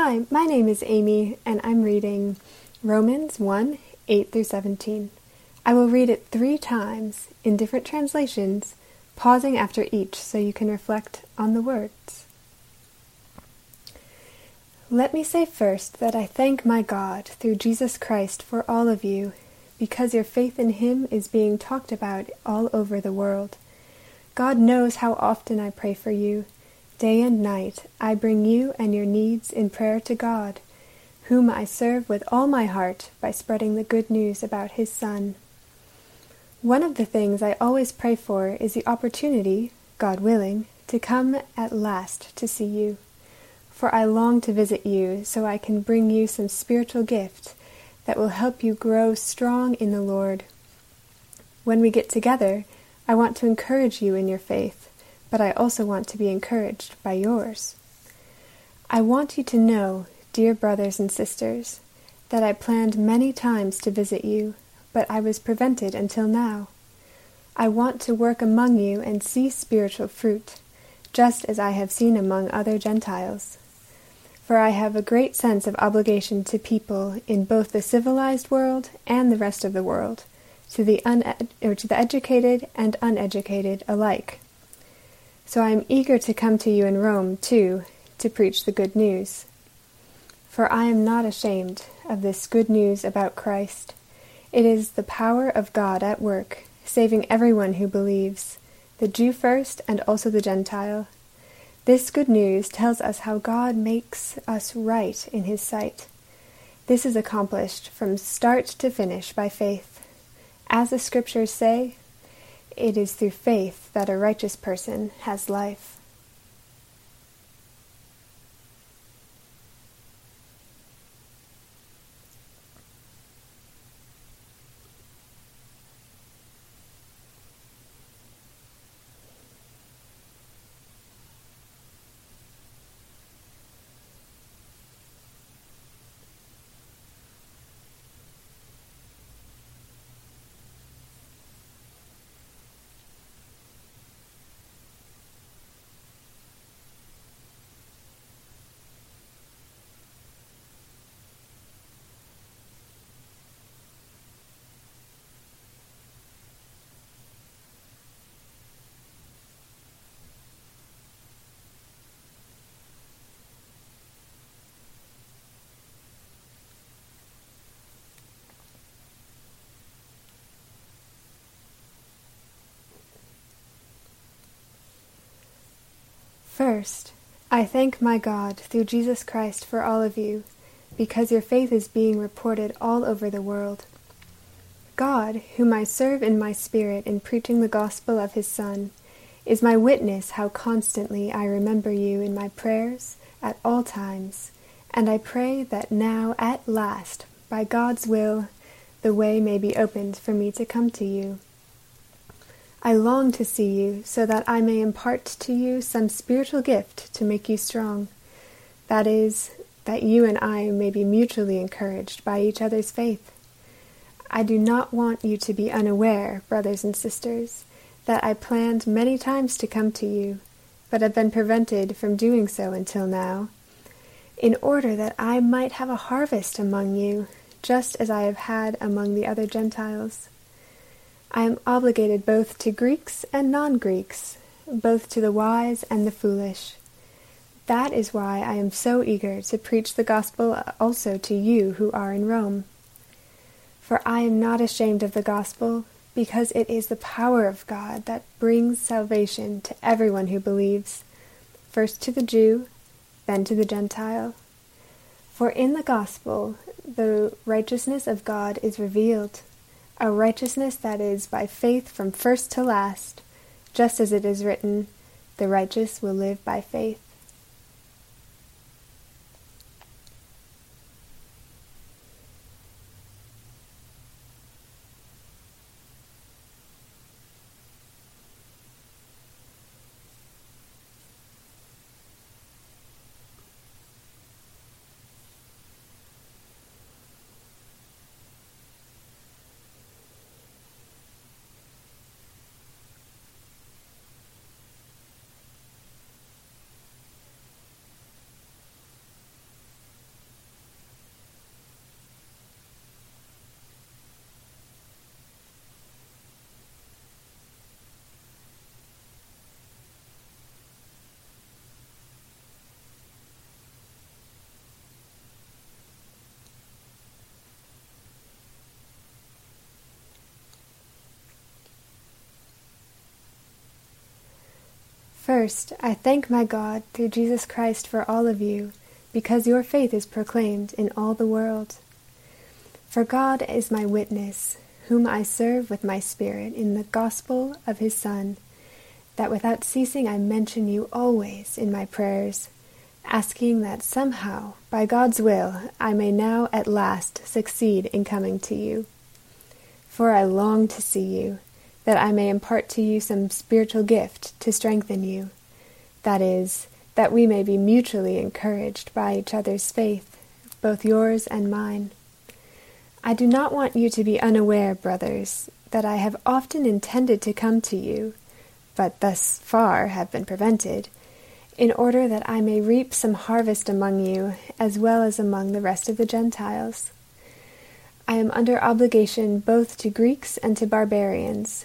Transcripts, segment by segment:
Hi, my name is Amy, and I'm reading Romans 1 8 through 17. I will read it three times in different translations, pausing after each so you can reflect on the words. Let me say first that I thank my God through Jesus Christ for all of you, because your faith in Him is being talked about all over the world. God knows how often I pray for you Day and night I bring you and your needs in prayer to God, whom I serve with all my heart by spreading the good news about His Son. One of the things I always pray for is the opportunity, God willing, to come at last to see you. For I long to visit you so I can bring you some spiritual gift that will help you grow strong in the Lord. When we get together, I want to encourage you in your faith but I also want to be encouraged by yours. I want you to know, dear brothers and sisters, that I planned many times to visit you, but I was prevented until now. I want to work among you and see spiritual fruit, just as I have seen among other Gentiles. For I have a great sense of obligation to people in both the civilized world and the rest of the world, to the, uned- or to the educated and uneducated alike. So I am eager to come to you in Rome, too, to preach the good news. For I am not ashamed of this good news about Christ. It is the power of God at work, saving everyone who believes, the Jew first and also the Gentile. This good news tells us how God makes us right in His sight. This is accomplished from start to finish by faith. As the Scriptures say, it is through faith that a righteous person has life. First, I thank my God through Jesus Christ for all of you, because your faith is being reported all over the world. God, whom I serve in my spirit in preaching the gospel of his Son, is my witness how constantly I remember you in my prayers at all times, and I pray that now at last, by God's will, the way may be opened for me to come to you. I long to see you so that I may impart to you some spiritual gift to make you strong. That is, that you and I may be mutually encouraged by each other's faith. I do not want you to be unaware, brothers and sisters, that I planned many times to come to you, but have been prevented from doing so until now, in order that I might have a harvest among you, just as I have had among the other Gentiles. I am obligated both to Greeks and non Greeks, both to the wise and the foolish. That is why I am so eager to preach the gospel also to you who are in Rome. For I am not ashamed of the gospel, because it is the power of God that brings salvation to everyone who believes, first to the Jew, then to the Gentile. For in the gospel the righteousness of God is revealed a righteousness that is by faith from first to last, just as it is written, The righteous will live by faith. First, I thank my God through Jesus Christ for all of you, because your faith is proclaimed in all the world. For God is my witness, whom I serve with my Spirit in the gospel of his Son, that without ceasing I mention you always in my prayers, asking that somehow, by God's will, I may now at last succeed in coming to you. For I long to see you that I may impart to you some spiritual gift to strengthen you. That is, that we may be mutually encouraged by each other's faith, both yours and mine. I do not want you to be unaware, brothers, that I have often intended to come to you, but thus far have been prevented, in order that I may reap some harvest among you, as well as among the rest of the Gentiles. I am under obligation both to Greeks and to barbarians,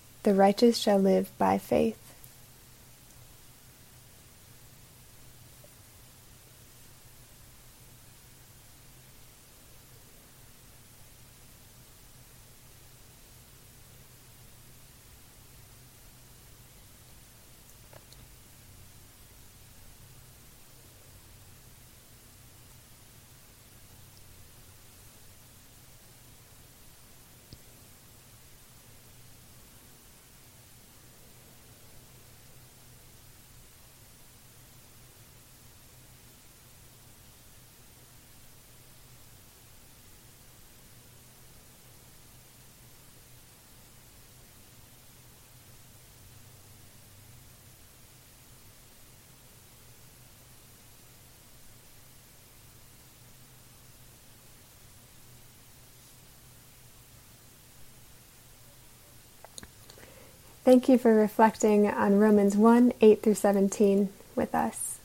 the righteous shall live by faith. Thank you for reflecting on Romans 1 8 through 17 with us.